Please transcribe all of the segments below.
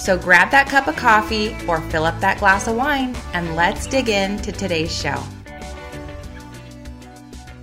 So grab that cup of coffee or fill up that glass of wine and let's dig into today's show.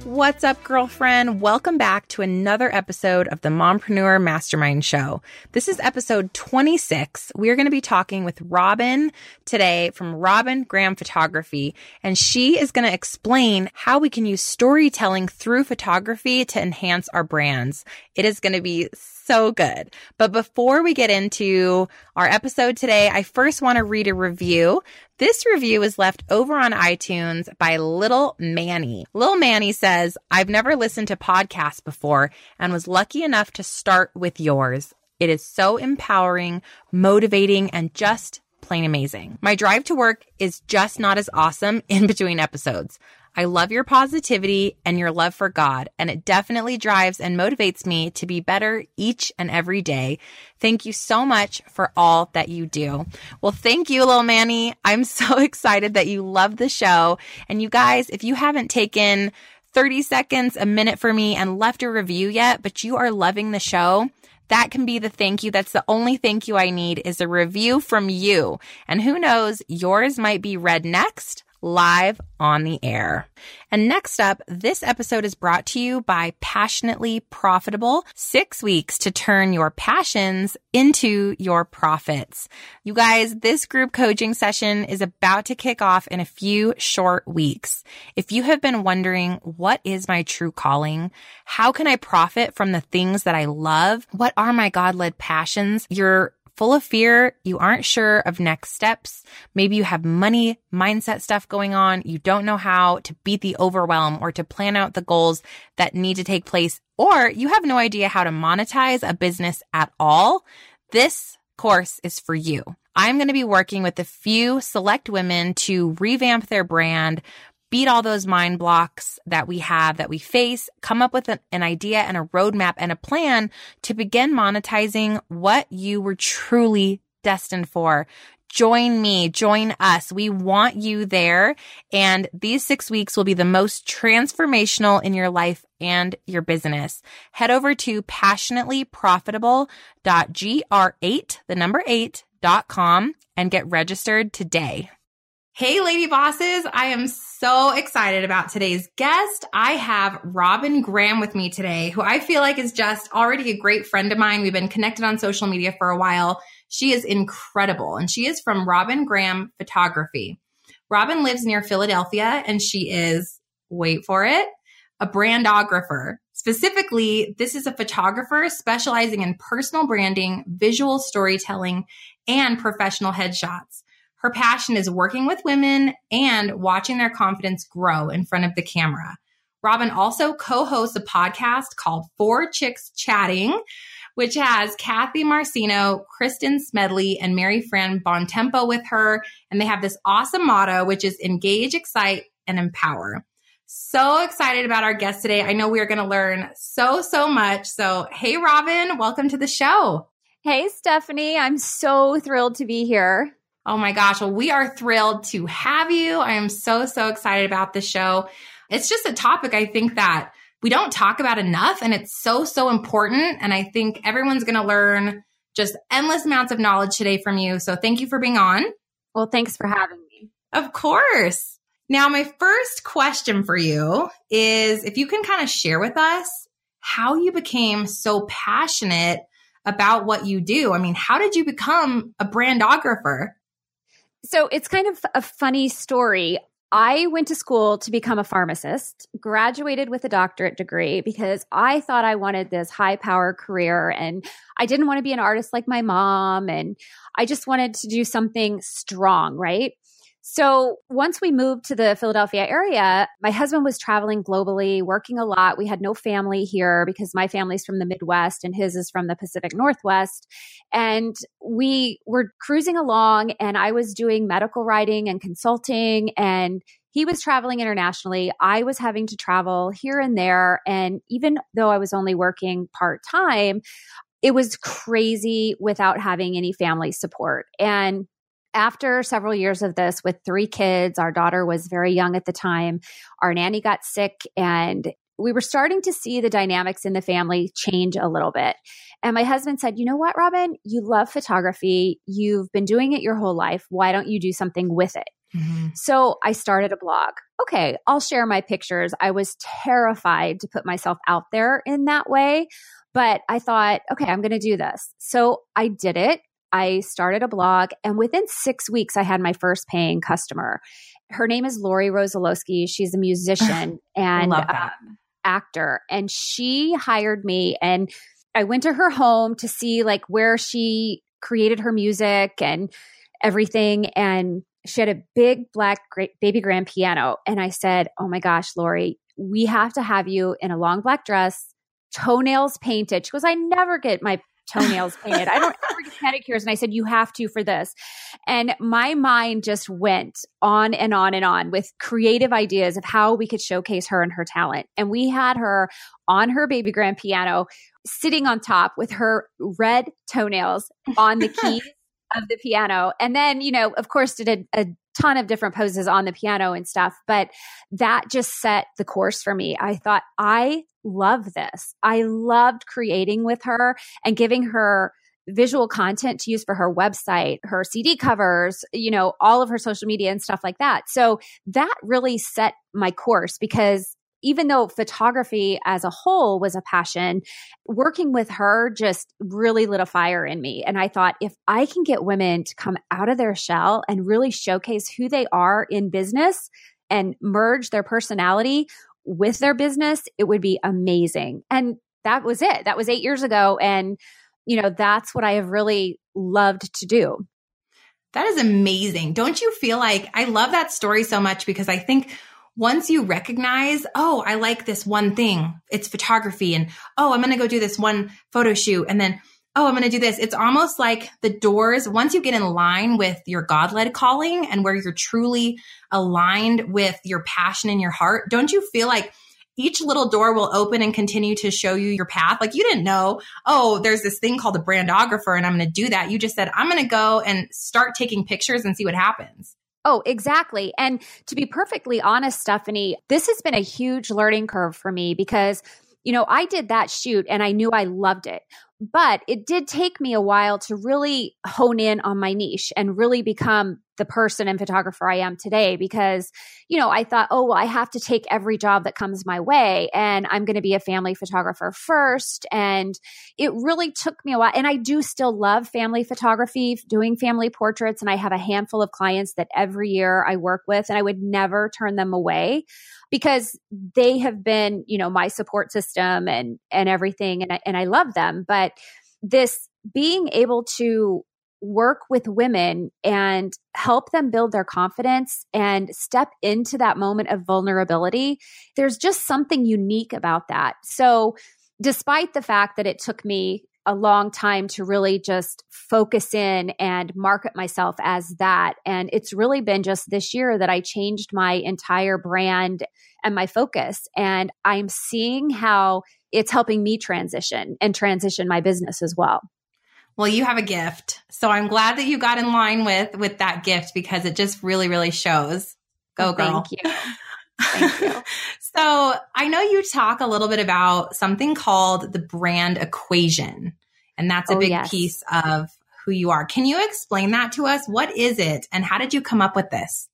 What's up, girlfriend? Welcome back to another episode of the Mompreneur Mastermind Show. This is episode 26. We are going to be talking with Robyn today from Robyn Graham Photography, and she is going to explain how we can use storytelling through photography to enhance our brands. It is going to be so good. But before we get into our episode today, I first want to read a review. This review is left over on iTunes by Little Manny. Little Manny says, I've never listened to podcasts before and was lucky enough to start with yours. It is so empowering, motivating, and just plain amazing. My drive to work is just not as awesome in between episodes. I love your positivity and your love for God, and it definitely drives and motivates me to be better each and every day. Thank you so much for all that you do. Well, thank you, little Manny. I'm so excited that you love the show. And you guys, if you haven't taken 30 seconds, a minute for me and left a review yet, but you are loving the show, that can be the thank you. That's the only thank you I need is a review from you. And who knows, yours might be read next live on the air. And next up, this episode is brought to you by Passionately Profitable, six weeks to turn your passions into your profits. You guys, this group coaching session is about to kick off in a few short weeks. If you have been wondering, what is my true calling? How can I profit from the things that I love? What are my God led passions? You're full of fear. You aren't sure of next steps. Maybe you have money mindset stuff going on. You don't know how to beat the overwhelm or to plan out the goals that need to take place, or you have no idea how to monetize a business at all. This course is for you. I'm going to be working with a few select women to revamp their brand, beat all those mind blocks that we have that we face, come up with an, an, idea and a roadmap and a plan to begin monetizing what you were truly destined for. Join me, join us. We want you there. And these six weeks will be the most transformational in your life and your business. Head over to passionatelyprofitable.gr8, the number eight, dot com and get registered today. Hey, lady bosses. I am so excited about today's guest. I have Robyn Graham with me today, who I feel like is just already a great friend of mine. We've been connected on social media for a while. She is incredible and she is from Robyn Graham Photography. Robyn lives near Philadelphia and she is, wait for it, a brandographer. Specifically, this is a photographer specializing in personal branding, visual storytelling, and professional headshots. Her passion is working with women and watching their confidence grow in front of the camera. Robyn also co hosts a podcast called Four Chicks Chatting, which has Kathy Marcino, Kristen Smedley, and Mary Fran Bontempo with her. And they have this awesome motto, which is engage, excite, and empower. So excited about our guest today. I know we are going to learn so, so much. So, hey, Robyn, welcome to the show. Hey, Stefanie. I'm so thrilled to be here. Oh my gosh. Well, we are thrilled to have you. I am so, so excited about the show. It's just a topic I think that we don't talk about enough and it's so, so important. And I think everyone's going to learn just endless amounts of knowledge today from you. So thank you for being on. Well, thanks for having me. Of course. Now, my first question for you is if you can kind of share with us how you became so passionate about what you do. I mean, how did you become a brandographer? So it's kind of a funny story. I went to school to become a pharmacist, graduated with a doctorate degree because I thought I wanted this high power career and I didn't want to be an artist like my mom and I just wanted to do something strong, right? So once we moved to the Philadelphia area, my husband was traveling globally, working a lot. We had no family here because my family's from the Midwest and his is from the Pacific Northwest. And we were cruising along and I was doing medical writing and consulting and he was traveling internationally. I was having to travel here and there. And even though I was only working part time, it was crazy without having any family support. And after several years of this with three kids, our daughter was very young at the time. Our nanny got sick and we were starting to see the dynamics in the family change a little bit. And my husband said, You know what, Robyn? You love photography. You've been doing it your whole life. Why don't you do something with it? Mm-hmm. So I started a blog. Okay, I'll share my pictures. I was terrified to put myself out there in that way, but I thought, okay, I'm going to do this. So I did it. I started a blog, and within six weeks, I had my first paying customer. Her name is Lori Rosalowski. She's a musician and um, actor, and she hired me. And I went to her home to see like where she created her music and everything. And she had a big black baby grand piano. And I said, Oh my gosh, Lori, we have to have you in a long black dress, toenails painted. She goes, I never get my toenails painted. I don't ever get pedicures. And I said, You have to for this. And my mind just went on and on and on with creative ideas of how we could showcase her and her talent. And we had her on her baby grand piano, sitting on top with her red toenails on the keys of the piano. And then, you know, of course, did a, a ton of different poses on the piano and stuff, but that just set the course for me. I thought, I love this. I loved creating with her and giving her visual content to use for her website, her CD covers, you know, all of her social media and stuff like that. So that really set my course because even though photography as a whole was a passion, working with her just really lit a fire in me. And I thought, if I can get women to come out of their shell and really showcase who they are in business and merge their personality with their business, it would be amazing. And that was it. That was eight years ago. And, you know, that's what I have really loved to do. That is amazing. Don't you feel like I love that story so much because I think once you recognize, oh, I like this one thing, it's photography, and oh, I'm going to go do this one photo shoot, and then oh, I'm going to do this. It's almost like the doors, once you get in line with your God led calling and where you're truly aligned with your passion in your heart, don't you feel like each little door will open and continue to show you your path. Like you didn't know, oh, there's this thing called a brandographer and I'm going to do that. You just said, I'm going to go and start taking pictures and see what happens. Oh, exactly. And to be perfectly honest, Stefanie, this has been a huge learning curve for me because, you know, I did that shoot and I knew I loved it. But it did take me a while to really hone in on my niche and really become the person and photographer I am today because, you know, I thought, oh, well, I have to take every job that comes my way and I'm going to be a family photographer first. And it really took me a while. And I do still love family photography, doing family portraits. And I have a handful of clients that every year I work with and I would never turn them away because they have been, you know, my support system and, and everything. And I, and I love them. But this being able to work with women and help them build their confidence and step into that moment of vulnerability, there's just something unique about that. So, despite the fact that it took me a long time to really just focus in and market myself as that. And it's really been just this year that I changed my entire brand and my focus. And I'm seeing how it's helping me transition and transition my business as well. Well, you have a gift. So I'm glad that you got in line with with that gift because it just really really shows. Go girl. Thank you. Thank you. so, I know you talk a little bit about something called the brand equation, and that's a oh, big yes. piece of who you are. Can you explain that to us? What is it and how did you come up with this?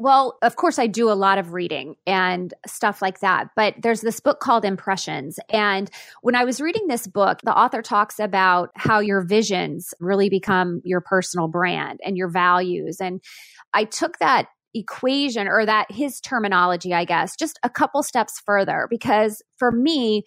Well, of course, I do a lot of reading and stuff like that. But there's this book called Impressions. And when I was reading this book, the author talks about how your visions really become your personal brand and your values. And I took that equation or that his terminology, I guess, just a couple steps further because for me,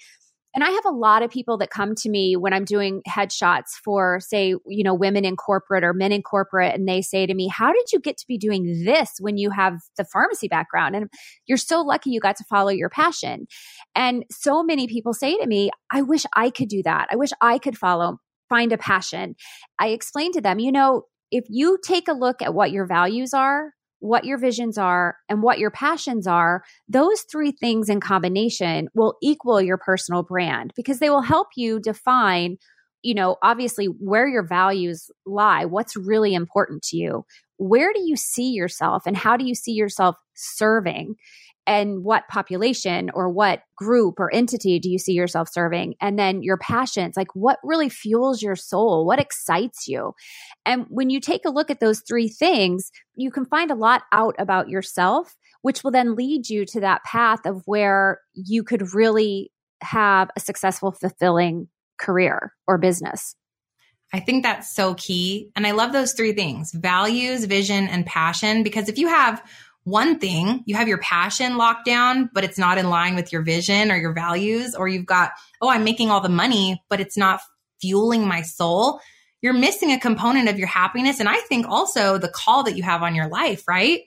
And I have a lot of people that come to me when I'm doing headshots for, say, you know, women in corporate or men in corporate, and they say to me, How did you get to be doing this when you have the pharmacy background? And you're so lucky you got to follow your passion. And so many people say to me, I wish I could do that. I wish I could follow, find a passion. I explain to them, you know, if you take a look at what your values are, what your visions are, and what your passions are, those three things in combination will equal your personal brand because they will help you define, you know, obviously where your values lie, what's really important to you. Where do you see yourself and how do you see yourself serving? And what population or what group or entity do you see yourself serving and then your passions like what really fuels your soul what excites you and when you take a look at those three things you can find a lot out about yourself which will then lead you to that path of where you could really have a successful fulfilling career or business I think that's so key. And I love those three things values, vision, and passion. Because if you have one thing, you have your passion locked down, but it's not in line with your vision or your values, or you've got, oh, I'm making all the money, but it's not fueling my soul. You're missing a component of your happiness. And I think also the call that you have on your life, right?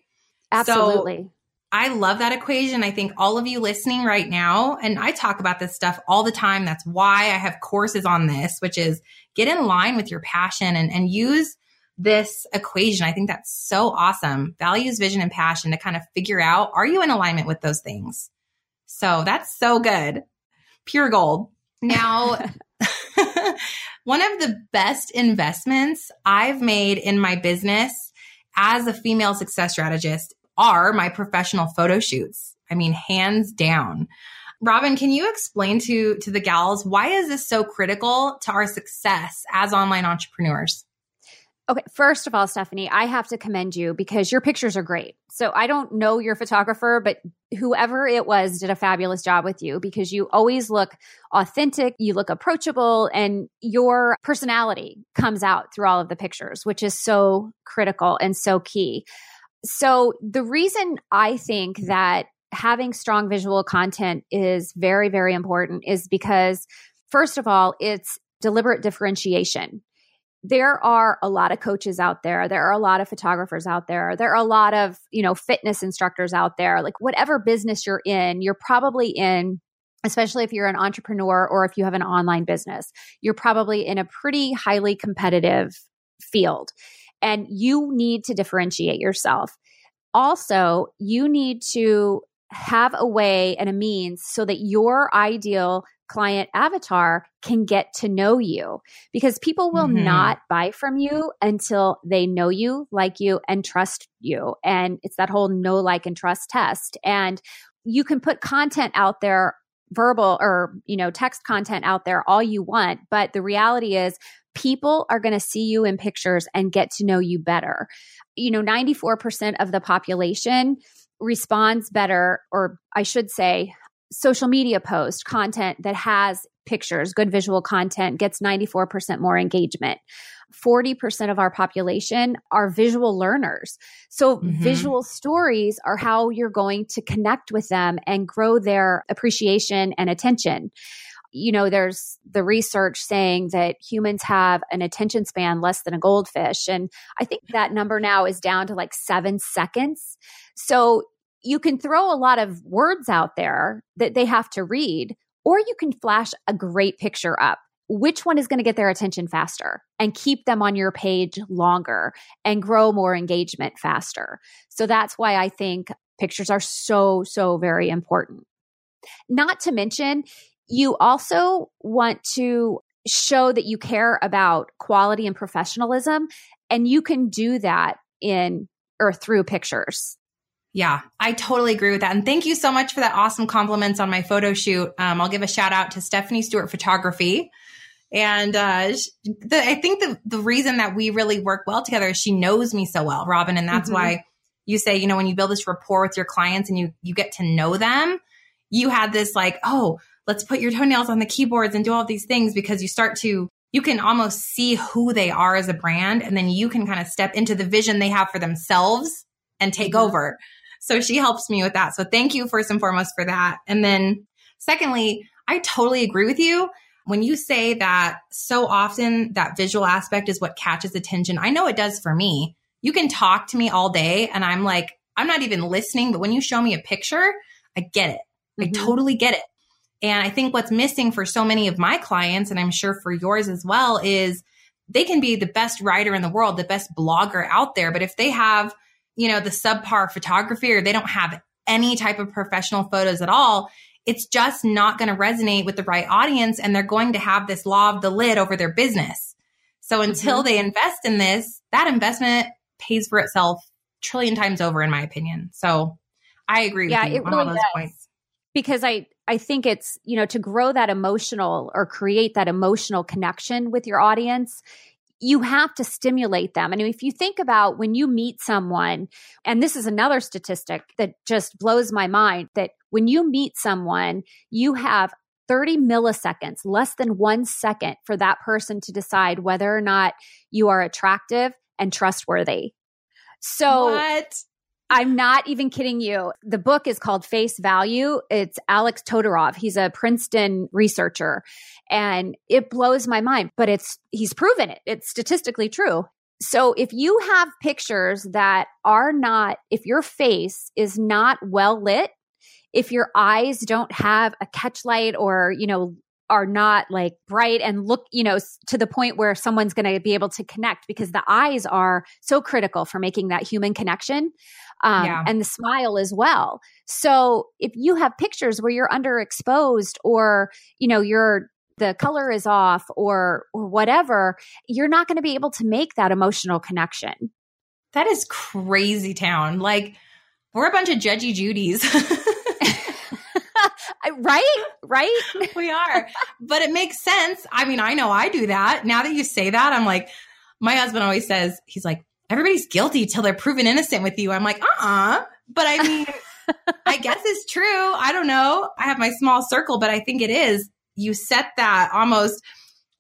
Absolutely. So I love that equation. I think all of you listening right now, and I talk about this stuff all the time. That's why I have courses on this, which is get in line with your passion and, and use this equation. I think that's so awesome. Values, vision, and passion to kind of figure out are you in alignment with those things? So that's so good. Pure gold. Now, one of the best investments I've made in my business as a female success strategist are my professional photo shoots. I mean, hands down. Robyn, can you explain to to the gals why is this so critical to our success as online entrepreneurs? Okay, first of all, Stefanie, I have to commend you because your pictures are great. So I don't know your photographer, but whoever it was did a fabulous job with you because you always look authentic, you look approachable, and your personality comes out through all of the pictures, which is so critical and so key. So the reason I think that having strong visual content is very, very important is because, first of all, it's deliberate differentiation there are a lot of coaches out there. There are a lot of photographers out there. There are a lot of you know fitness instructors out there. Like whatever business you're in you're probably in especially if you're an entrepreneur or if you have an online business you're probably in a pretty highly competitive field and you need to differentiate yourself. Also you need to have a way and a means so that your ideal client avatar can get to know you because people will mm-hmm. not buy from you until they know you, like you, and trust you. And it's that whole know, like, and trust test. And you can put content out there verbal or you know text content out there all you want but the reality is people are going to see you in pictures and get to know you better you know 94% of the population responds better or i should say social media post content that has pictures, good visual content gets 94% more engagement. 40% of our population are visual learners. So mm-hmm. visual stories are how you're going to connect with them and grow their appreciation and attention. You know, there's the research saying that humans have an attention span less than a goldfish. And I think that number now is down to like seven seconds. So you can throw a lot of words out there that they have to read, or you can flash a great picture up. Which one is going to get their attention faster and keep them on your page longer and grow more engagement faster? So that's why I think pictures are so, so very important. Not to mention, you also want to show that you care about quality and professionalism, and you can do that in or through pictures. Yeah, I totally agree with that. And thank you so much for that awesome compliments on my photo shoot. Um, I'll give a shout out to Stephanie Stewart Photography. And uh, the, I think the, the reason that we really work well together is she knows me so well, Robyn. And that's mm-hmm. why you say, you know, when you build this rapport with your clients and you, you get to know them, you had this like, oh, let's put your toenails on the keyboards and do all these things because you start to you can almost see who they are as a brand and then you can kind of step into the vision they have for themselves and take mm-hmm. over so she helps me with that. So thank you first and foremost for that. And then secondly, I totally agree with you. When you say that so often that visual aspect is what catches attention, I know it does for me. You can talk to me all day and I'm like, I'm not even listening, but when you show me a picture, I get it. Mm-hmm. I totally get it. And I think what's missing for so many of my clients, and I'm sure for yours as well, is they can be the best writer in the world, the best blogger out there. But if they have, you know, the subpar photography or they don't have any type of professional photos at all, it's just not going to resonate with the right audience. And they're going to have this law of the lid over their business. So until mm-hmm. they invest in this, that investment pays for itself trillion times over, in my opinion. So I agree yeah, it really does. Points. Because I, I think it's, you know, to grow that emotional or create that emotional connection with your audience, you have to stimulate them. And if you think about when you meet someone, and this is another statistic that just blows my mind that when you meet someone, you have 30 milliseconds, less than one second for that person to decide whether or not you are attractive and trustworthy. So, what? I'm not even kidding you. The book is called Face Value. It's Alex Todorov. He's a Princeton researcher and it blows my mind, but it's, he's proven it. It's statistically true. So if you have pictures that are not, if your face is not well lit, if your eyes don't have a catch light or, you know, are not like bright and look, you know, to the point where someone's going to be able to connect because the eyes are so critical for making that human connection. Um, yeah. and the smile as well. So if you have pictures where you're underexposed or, you know, you're, the color is off or or whatever you're not going to be able to make that emotional connection that is crazy town like we're a bunch of judgy judies right? Right? we are. But it makes sense. I mean, I know I do that. Now that you say that, I'm like, my husband always says, he's like, everybody's guilty till they're proven innocent with you. I'm like, uh uh-uh. uh But I mean, I guess it's true. I don't know. I have my small circle, but I think it is. You set that almost,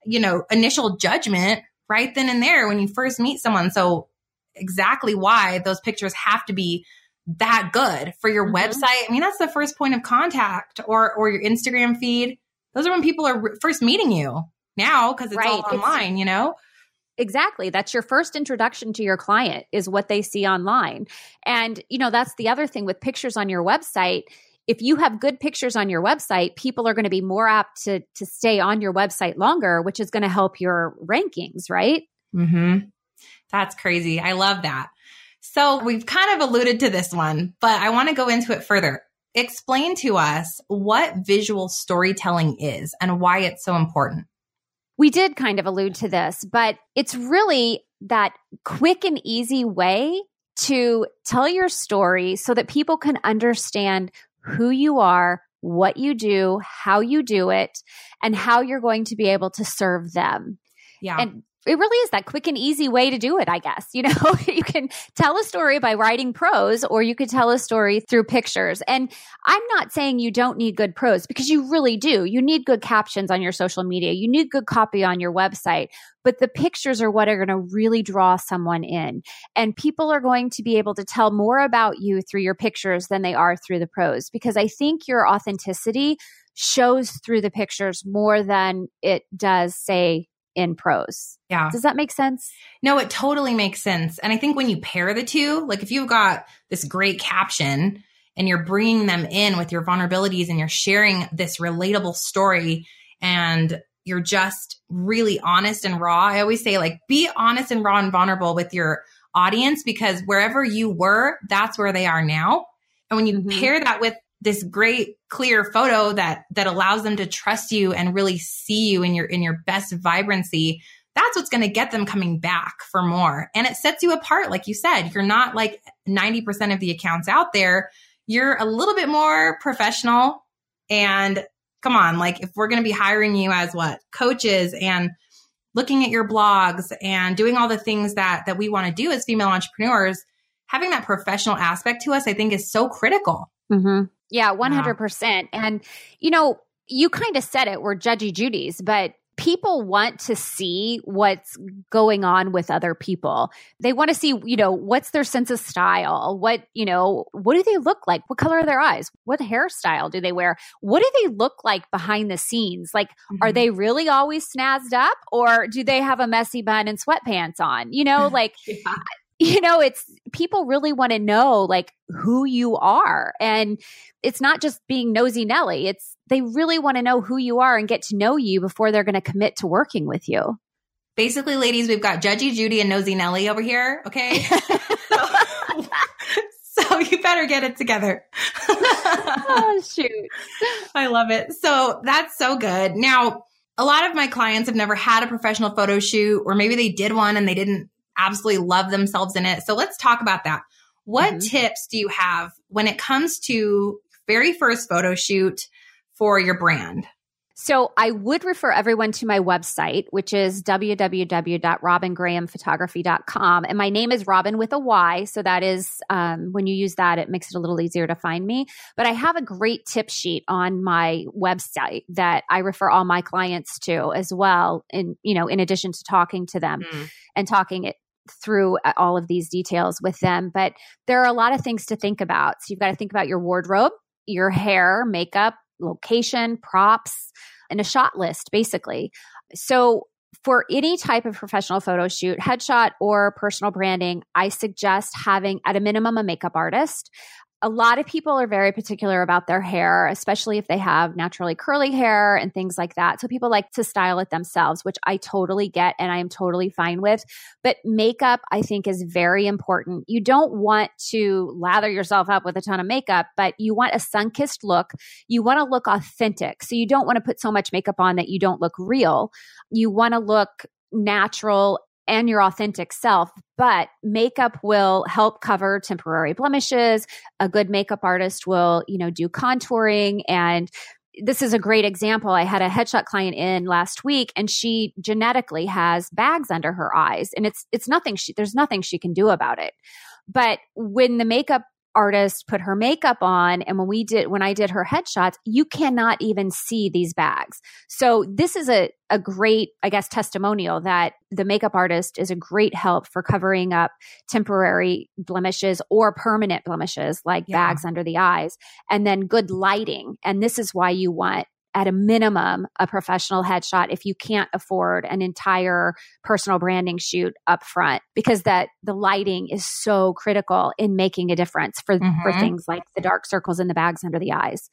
you know, initial judgment right then and there when you first meet someone. So, exactly why those pictures have to be that good for your mm-hmm. website. I mean, that's the first point of contact or or your Instagram feed. Those are when people are first meeting you now because it's right. all online, it's, you know? Exactly. That's your first introduction to your client is what they see online. And, you know, that's the other thing with pictures on your website. If you have good pictures on your website, people are going to be more apt to to stay on your website longer, which is going to help your rankings, right? Mhm. That's crazy. I love that. So we've kind of alluded to this one, but I want to go into it further. Explain to us what visual storytelling is and why it's so important. We did kind of allude to this, but it's really that quick and easy way to tell your story so that people can understand who you are, what you do, how you do it, and how you're going to be able to serve them. Yeah. And it really is that quick and easy way to do it, I guess. You know, you can tell a story by writing prose or you could tell a story through pictures. And I'm not saying you don't need good prose because you really do. You need good captions on your social media. You need good copy on your website, but the pictures are what are going to really draw someone in. And people are going to be able to tell more about you through your pictures than they are through the prose because I think your authenticity shows through the pictures more than it does say in prose. Yeah. Does that make sense? No, it totally makes sense. And I think when you pair the two, like if you've got this great caption and you're bringing them in with your vulnerabilities and you're sharing this relatable story and you're just really honest and raw. I always say like be honest and raw and vulnerable with your audience because wherever you were, that's where they are now. And when you mm-hmm. pair that with this great clear photo that that allows them to trust you and really see you in your in your best vibrancy that's what's going to get them coming back for more. And it sets you apart like you said. You're not like 90% of the accounts out there. You're a little bit more professional. And come on like if we're going to be hiring you as what? Coaches and looking at your blogs and doing all the things that that we want to do as female entrepreneurs having that professional aspect to us i think is so critical. Mm-hmm. Yeah, 100%. And, you know, you kind of said it, we're judgy Judies, but people want to see what's going on with other people. They want to see, you know, what's their sense of style? What, you know, what do they look like? What color are their eyes? What hairstyle do they wear? What do they look like behind the scenes? Like, mm-hmm. are they really always snazzed up or do they have a messy bun and sweatpants on? You know, like, yeah you know, it's people really want to know like who you are. And it's not just being nosy Nelly. It's they really want to know who you are and get to know you before they're going to commit to working with you. Basically, ladies, we've got Judgy Judy and Nosy Nelly over here. Okay. so, so you better get it together. oh, shoot. I love it. So that's so good. Now, a lot of my clients have never had a professional photo shoot, or maybe they did one and they didn't absolutely love themselves in it. So let's talk about that. What mm-hmm. tips do you have when it comes to very first photo shoot for your brand? So I would refer everyone to my website, which is www.robyngrahamphotography.com. And my name is Robyn with a Y. So that is, um, when you use that, it makes it a little easier to find me. But I have a great tip sheet on my website that I refer all my clients to as well. And, you know, in addition to talking to them mm. and talking it through uh, all of these details with them. But there are a lot of things to think about. So you've got to think about your wardrobe, your hair, makeup, location, props, and a shot list, basically. So for any type of professional photo shoot, headshot or personal branding, I suggest having at a minimum a makeup artist a lot of people are very particular about their hair, especially if they have naturally curly hair and things like that. So people like to style it themselves, which I totally get and I am totally fine with. But makeup, I think, is very important. You don't want to lather yourself up with a ton of makeup, but you want a sun kissed look. You want to look authentic. So you don't want to put so much makeup on that you don't look real. You want to look natural and your authentic self, but makeup will help cover temporary blemishes. A good makeup artist will, you know, do contouring and this is a great example. I had a headshot client in last week and she genetically has bags under her eyes and it's it's nothing she there's nothing she can do about it. But when the makeup artist put her makeup on and when we did when I did her headshots, you cannot even see these bags. So this is a a great, I guess, testimonial that the makeup artist is a great help for covering up temporary blemishes or permanent blemishes like yeah. bags under the eyes. And then good lighting. And this is why you want at a minimum a professional headshot if you can't afford an entire personal branding shoot up front because that the lighting is so critical in making a difference for mm-hmm. for things like the dark circles and the bags under the eyes.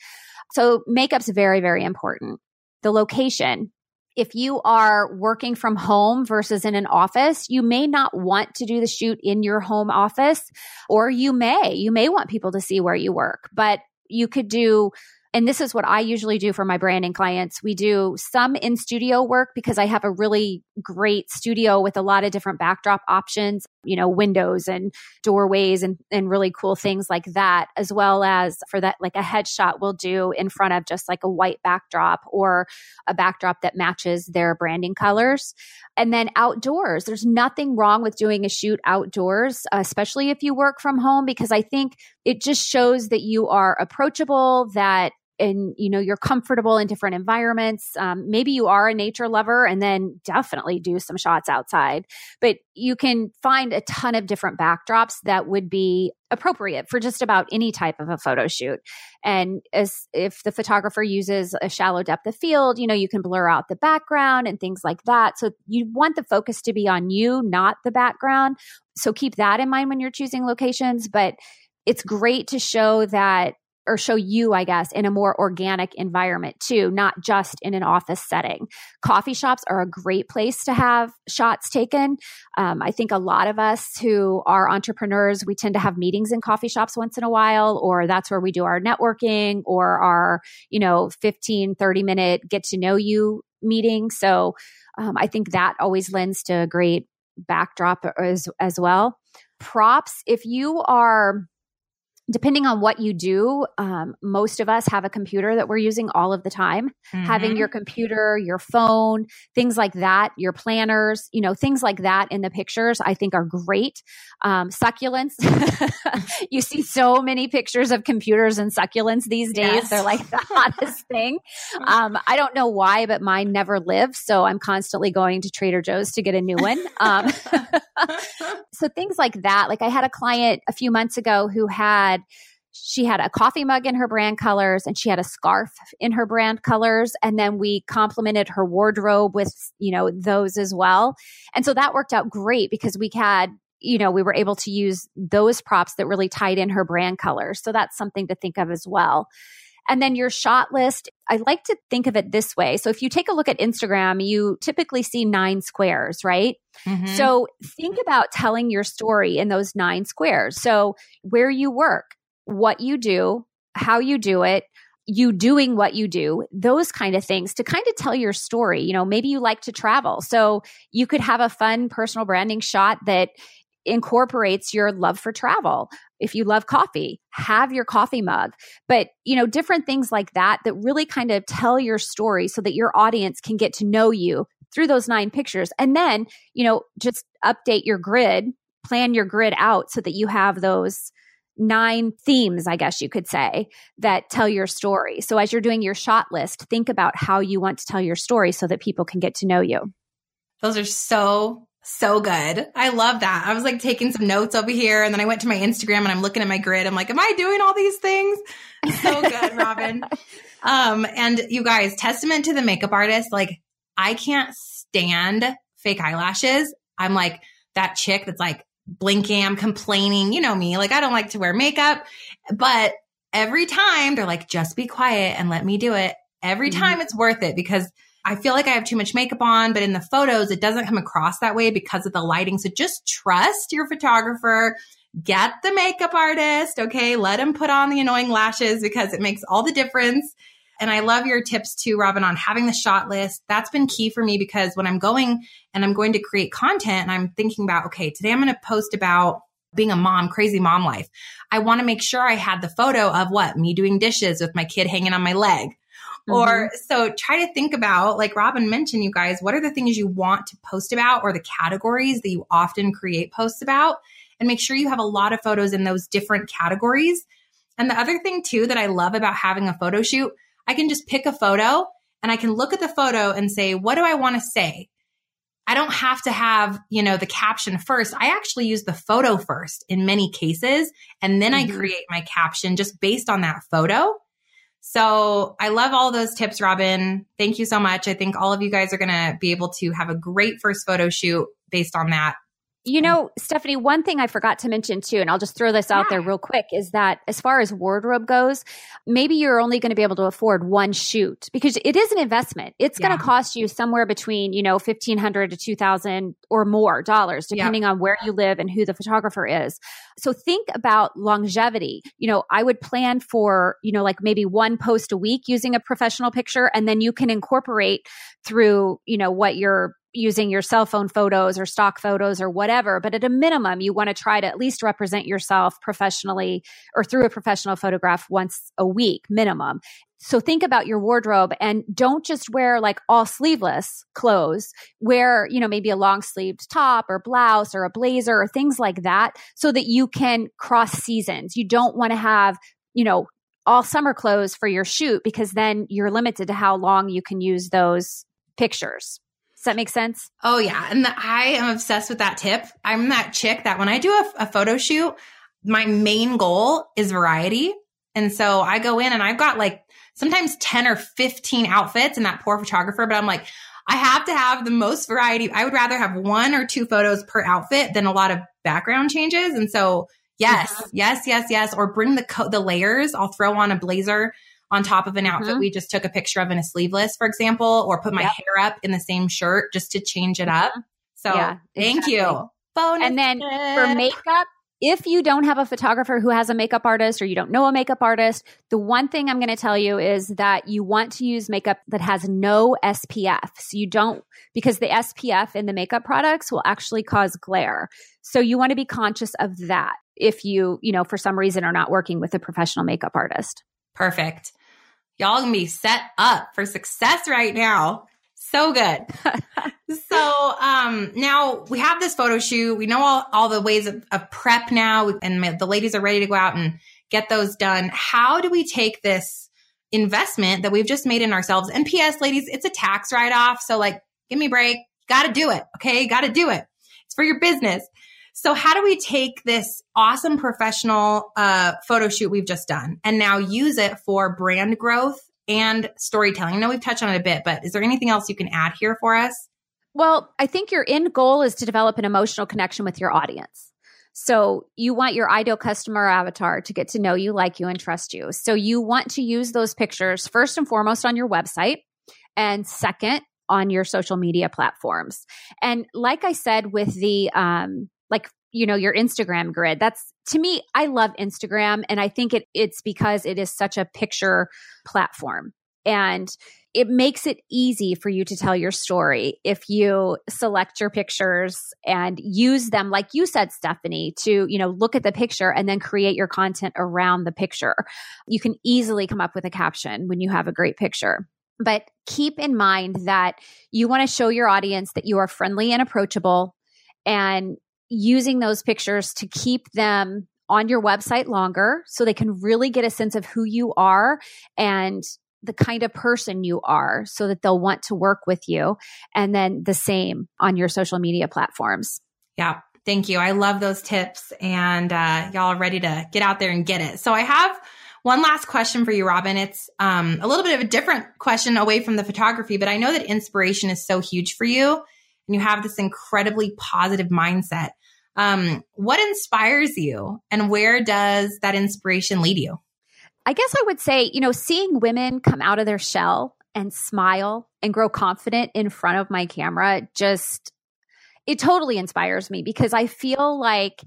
So makeup's very very important. The location if you are working from home versus in an office, you may not want to do the shoot in your home office, or you may. You may want people to see where you work, but you could do and this is what I usually do for my branding clients. We do some in studio work because I have a really great studio with a lot of different backdrop options, you know, windows and doorways and, and really cool things like that, as well as for that, like a headshot we'll do in front of just like a white backdrop or a backdrop that matches their branding colors. And then outdoors, there's nothing wrong with doing a shoot outdoors, especially if you work from home, because I think it just shows that you are approachable, that and you know you're comfortable in different environments. Um, maybe you are a nature lover and then definitely do some shots outside. But you can find a ton of different backdrops that would be appropriate for just about any type of a photo shoot. And as if the photographer uses a shallow depth of field you know you can blur out the background and things like that. So you want the focus to be on you not the background. So keep that in mind when you're choosing locations. But it's great to show that or show you, I guess, in a more organic environment too, not just in an office setting. Coffee shops are a great place to have shots taken. Um, I think a lot of us who are entrepreneurs, we tend to have meetings in coffee shops once in a while, or that's where we do our networking or our, you know, 15, 30 minute get to know you meeting. So um, I think that always lends to a great backdrop as, as well. Props, if you are depending on what you do, um, most of us have a computer that we're using all of the time. Mm-hmm. Having your computer, your phone, things like that, your planners, you know, things like that in the pictures, I think are great. Um, succulents. you see so many pictures of computers and succulents these days. Yes. They're like the hottest thing. Um, I don't know why, but mine never live. So I'm constantly going to Trader Joe's to get a new one. Um, so things like that. Like I had a client a few months ago who had she had a coffee mug in her brand colors and she had a scarf in her brand colors. And then we complemented her wardrobe with you know those as well. And so that worked out great because we had you know we were able to use those props that really tied in her brand colors. So that's something to think of as well and then your shot list, I like to think of it this way. So if you take a look at Instagram, you typically see nine squares, right? Mm-hmm. So think about telling your story in those nine squares. So where you work, what you do, how you do it, you doing what you do, those kind of things to kind of tell your story. You know, maybe you like to travel. So you could have a fun personal branding shot that incorporates your love for travel. If you love coffee, have your coffee mug. But, you know, different things like that that really kind of tell your story so that your audience can get to know you through those nine pictures. And then, you know, just update your grid, plan your grid out so that you have those nine themes, I guess you could say, that tell your story. So as you're doing your shot list, think about how you want to tell your story so that people can get to know you. Those are so so good. I love that. I was like taking some notes over here and then I went to my Instagram and I'm looking at my grid. I'm like, am I doing all these things? So good, Robyn. Um, and you guys, testament to the makeup artist, like I can't stand fake eyelashes. I'm like that chick that's like blinking, I'm complaining. You know me, like I don't like to wear makeup, but every time they're like, just be quiet and let me do it. Every mm-hmm. time mm-hmm. it's worth it because I feel like I have too much makeup on, but in the photos, it doesn't come across that way because of the lighting. So just trust your photographer. Get the makeup artist. Okay. Let him put on the annoying lashes because it makes all the difference. And I love your tips too, Robyn, on having the shot list. That's been key for me because when I'm going and I'm going to create content and I'm thinking about, okay, today I'm going to post about being a mom, crazy mom life. I want to make sure I had the photo of what? Me doing dishes with my kid hanging on my leg Mm-hmm. Or so try to think about, like Robyn mentioned, you guys, what are the things you want to post about or the categories that you often create posts about? And make sure you have a lot of photos in those different categories. And the other thing too that I love about having a photo shoot, I can just pick a photo and I can look at the photo and say, what do I want to say? I don't have to have, you know, the caption first. I actually use the photo first in many cases. And then mm-hmm. I create my caption just based on that photo. So I love all those tips, Robyn. Thank you so much. I think all of you guys are going to be able to have a great first photo shoot based on that. You know, Stefanie, one thing I forgot to mention too, and I'll just throw this out yeah. there real quick, is that as far as wardrobe goes, maybe you're only going to be able to afford one shoot because it is an investment. It's yeah. going to cost you somewhere between, you know, 1500 to 2000 or more dollars, depending yeah. on where you live and who the photographer is. So think about longevity. You know, I would plan for, you know, like maybe one post a week using a professional picture, and then you can incorporate through, you know, what your using your cell phone photos or stock photos or whatever. But at a minimum, you want to try to at least represent yourself professionally or through a professional photograph once a week minimum. So think about your wardrobe and don't just wear like all sleeveless clothes. Wear, you know, maybe a long sleeved top or blouse or a blazer or things like that so that you can cross seasons. You don't want to have, you know, all summer clothes for your shoot because then you're limited to how long you can use those pictures. Does that make sense? Oh yeah. And the, I am obsessed with that tip. I'm that chick that when I do a, a photo shoot, my main goal is variety. And so I go in and I've got like sometimes 10 or 15 outfits and that poor photographer, but I'm like, I have to have the most variety. I would rather have one or two photos per outfit than a lot of background changes. And so yes, mm-hmm. yes, yes, yes. Or bring the co- the layers. I'll throw on a blazer on top of an outfit mm-hmm. we just took a picture of in a sleeveless, for example, or put my yep. hair up in the same shirt just to change it up. Mm-hmm. So yeah, thank exactly. you. Bonus and then tip. for makeup, if you don't have a photographer who has a makeup artist or you don't know a makeup artist, the one thing I'm going to tell you is that you want to use makeup that has no SPF. So you don't, because the SPF in the makeup products will actually cause glare. So you want to be conscious of that if you, you know, for some reason are not working with a professional makeup artist. Perfect. Y'all gonna be set up for success right now. So good. so um, now we have this photo shoot. We know all, all the ways of, of prep now, and the ladies are ready to go out and get those done. How do we take this investment that we've just made in ourselves? And P.S., ladies, it's a tax write off. So like, give me a break. Got to do it. Okay, got to do it. It's for your business. So how do we take this awesome professional uh, photo shoot we've just done and now use it for brand growth and storytelling? I know we've touched on it a bit, but is there anything else you can add here for us? Well, I think your end goal is to develop an emotional connection with your audience. So you want your ideal customer avatar to get to know you, like you, and trust you. So you want to use those pictures first and foremost on your website. And second, on your social media platforms. And like I said, with the, um, like, you know, your Instagram grid, that's to me, I love Instagram. And I think it, it's because it is such a picture platform. And it makes it easy for you to tell your story if you select your pictures and use them like you said Stefanie to you know look at the picture and then create your content around the picture you can easily come up with a caption when you have a great picture but keep in mind that you want to show your audience that you are friendly and approachable and using those pictures to keep them on your website longer so they can really get a sense of who you are and the kind of person you are so that they'll want to work with you. And then the same on your social media platforms. Yeah. Thank you. I love those tips and uh, y'all are ready to get out there and get it. So I have one last question for you, Robyn. It's um, a little bit of a different question away from the photography, but I know that inspiration is so huge for you and you have this incredibly positive mindset. Um, what inspires you and where does that inspiration lead you? I guess I would say, you know, seeing women come out of their shell and smile and grow confident in front of my camera just it totally inspires me because I feel like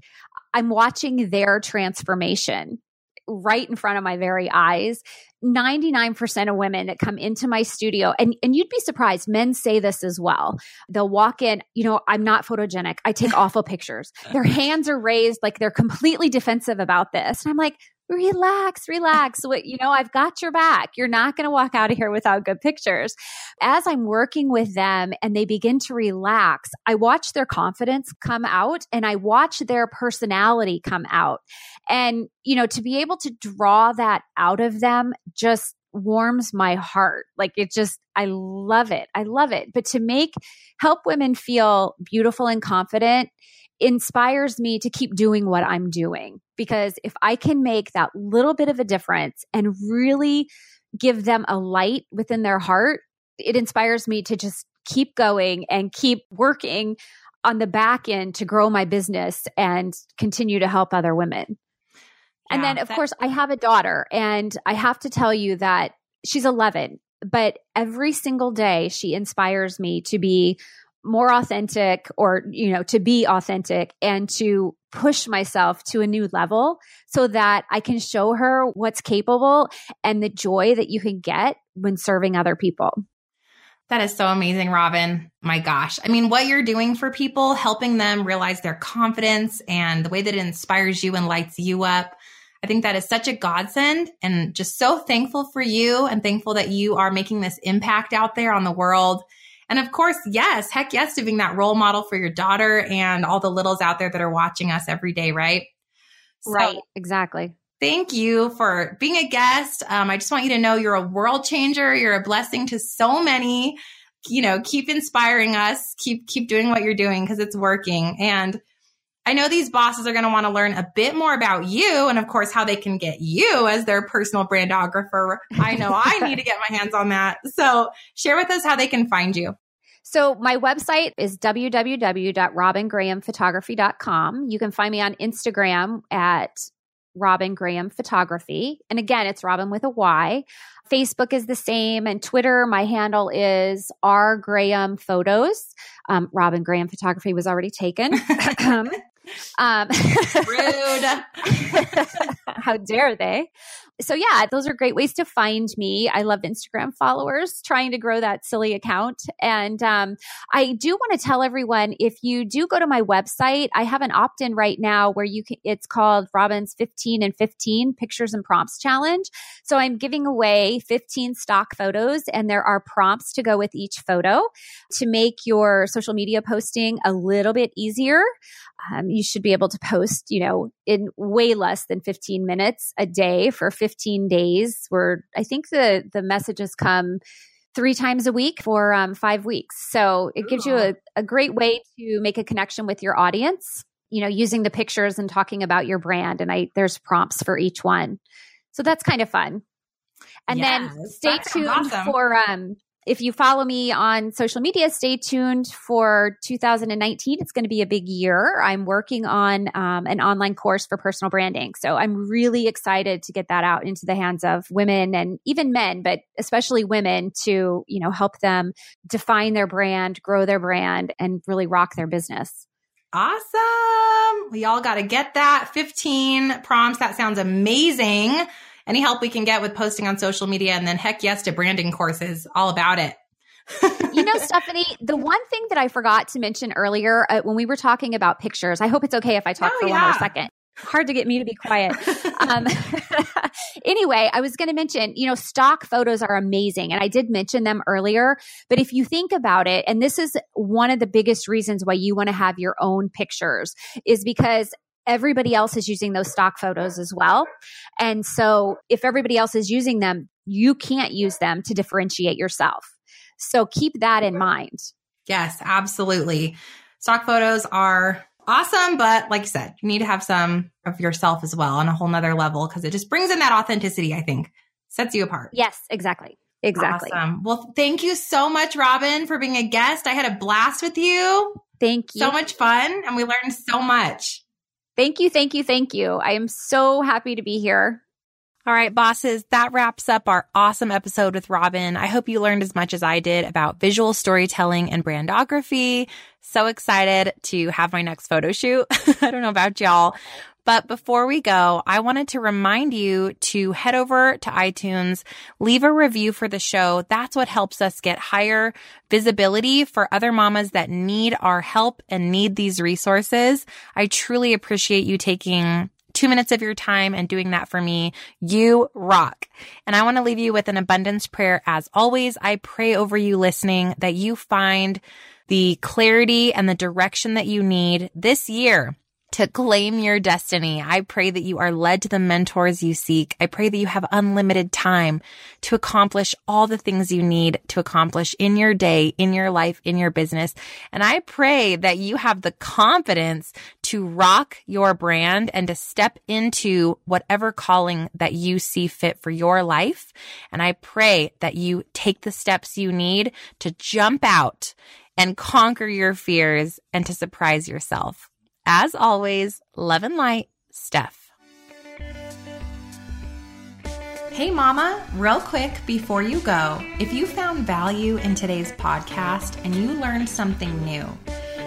I'm watching their transformation right in front of my very eyes. 99% of women that come into my studio, and, and you'd be surprised, men say this as well. They'll walk in, you know, I'm not photogenic. I take awful pictures. Their hands are raised like they're completely defensive about this. And I'm like, relax, relax. What, you know, I've got your back. You're not going to walk out of here without good pictures. As I'm working with them and they begin to relax, I watch their confidence come out and I watch their personality come out. And, you know, to be able to draw that out of them just warms my heart. Like it just, I love it. I love it. But to make, help women feel beautiful and confident inspires me to keep doing what I'm doing. Because if I can make that little bit of a difference and really give them a light within their heart, it inspires me to just keep going and keep working on the back end to grow my business and continue to help other women. Yeah, and then, of that- course, I have a daughter, and I have to tell you that she's 11, but every single day she inspires me to be more authentic or, you know, to be authentic and to push myself to a new level so that I can show her what's capable and the joy that you can get when serving other people. That is so amazing, Robyn. My gosh. I mean, what you're doing for people, helping them realize their confidence and the way that it inspires you and lights you up. I think that is such a godsend and just so thankful for you and thankful that you are making this impact out there on the world and of course, yes, heck yes, to being that role model for your daughter and all the littles out there that are watching us every day, right? So, right, exactly. Thank you for being a guest. Um, I just want you to know you're a world changer. You're a blessing to so many. You know, keep inspiring us. Keep keep doing what you're doing because it's working. And I know these bosses are going to want to learn a bit more about you and, of course, how they can get you as their personal brandographer. I know I need to get my hands on that. So, share with us how they can find you. So, my website is www.robyngrahamphotography.com. You can find me on Instagram at Robyn Graham Photography. And again, it's Robyn with a Y. Facebook is the same, and Twitter, my handle is R Graham Photos. Um, Robyn Graham Photography was already taken. Um, Rude. How dare they? So, yeah, those are great ways to find me. I love Instagram followers, trying to grow that silly account. And um, I do want to tell everyone if you do go to my website, I have an opt in right now where you can, it's called Robyn's 15 and 15 Pictures and Prompts Challenge. So, I'm giving away 15 stock photos, and there are prompts to go with each photo to make your social media posting a little bit easier. Um, you should be able to post, you know, in way less than 15 minutes a day for 15 days. Where I think the the messages come three times a week for um, five weeks. So it gives you a, a great way to make a connection with your audience. You know, using the pictures and talking about your brand, and I there's prompts for each one. So that's kind of fun. And yes, then stay tuned awesome. for um, if you follow me on social media, stay tuned for 2019. It's going to be a big year. I'm working on um, an online course for personal branding. So I'm really excited to get that out into the hands of women and even men, but especially women to, you know, help them define their brand, grow their brand, and really rock their business. Awesome. We all got to get that 15 prompts. That sounds amazing any help we can get with posting on social media and then heck yes to branding courses, all about it. you know, Stefanie, the one thing that I forgot to mention earlier uh, when we were talking about pictures, I hope it's okay if I talk oh, for yeah. one more second. Hard to get me to be quiet. um, anyway, I was going to mention, you know, stock photos are amazing. And I did mention them earlier. But if you think about it, and this is one of the biggest reasons why you want to have your own pictures, is because everybody else is using those stock photos as well. And so if everybody else is using them, you can't use them to differentiate yourself. So keep that in mind. Yes, absolutely. Stock photos are awesome, but like you said, you need to have some of yourself as well on a whole nother level because it just brings in that authenticity, I think, sets you apart. Yes, exactly. Exactly. Awesome. Well, thank you so much, Robyn, for being a guest. I had a blast with you. Thank you. So much fun, and we learned so much. Thank you, thank you, thank you. I am so happy to be here. All right, bosses, that wraps up our awesome episode with Robyn. I hope you learned as much as I did about visual storytelling and brandography. So excited to have my next photo shoot. I don't know about y'all, but before we go, I wanted to remind you to head over to iTunes, leave a review for the show. That's what helps us get higher visibility for other mamas that need our help and need these resources. I truly appreciate you taking two minutes of your time and doing that for me. You rock. And I want to leave you with an abundance prayer. As always, I pray over you listening that you find the clarity and the direction that you need this year to claim your destiny. I pray that you are led to the mentors you seek. I pray that you have unlimited time to accomplish all the things you need to accomplish in your day, in your life, in your business. And I pray that you have the confidence to rock your brand and to step into whatever calling that you see fit for your life. And I pray that you take the steps you need to jump out and conquer your fears and to surprise yourself. As always, love and light, Stef. Hey, Mama, real quick before you go, if you found value in today's podcast and you learned something new,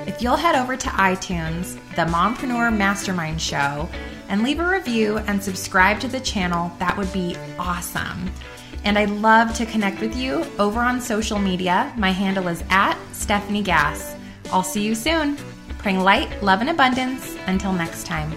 if you'll head over to iTunes, the Mompreneur Mastermind Show, and leave a review and subscribe to the channel, that would be awesome. And I'd love to connect with you over on social media. My handle is at Stefanie Gass. I'll see you soon. Praying light, love, and abundance. Until next time.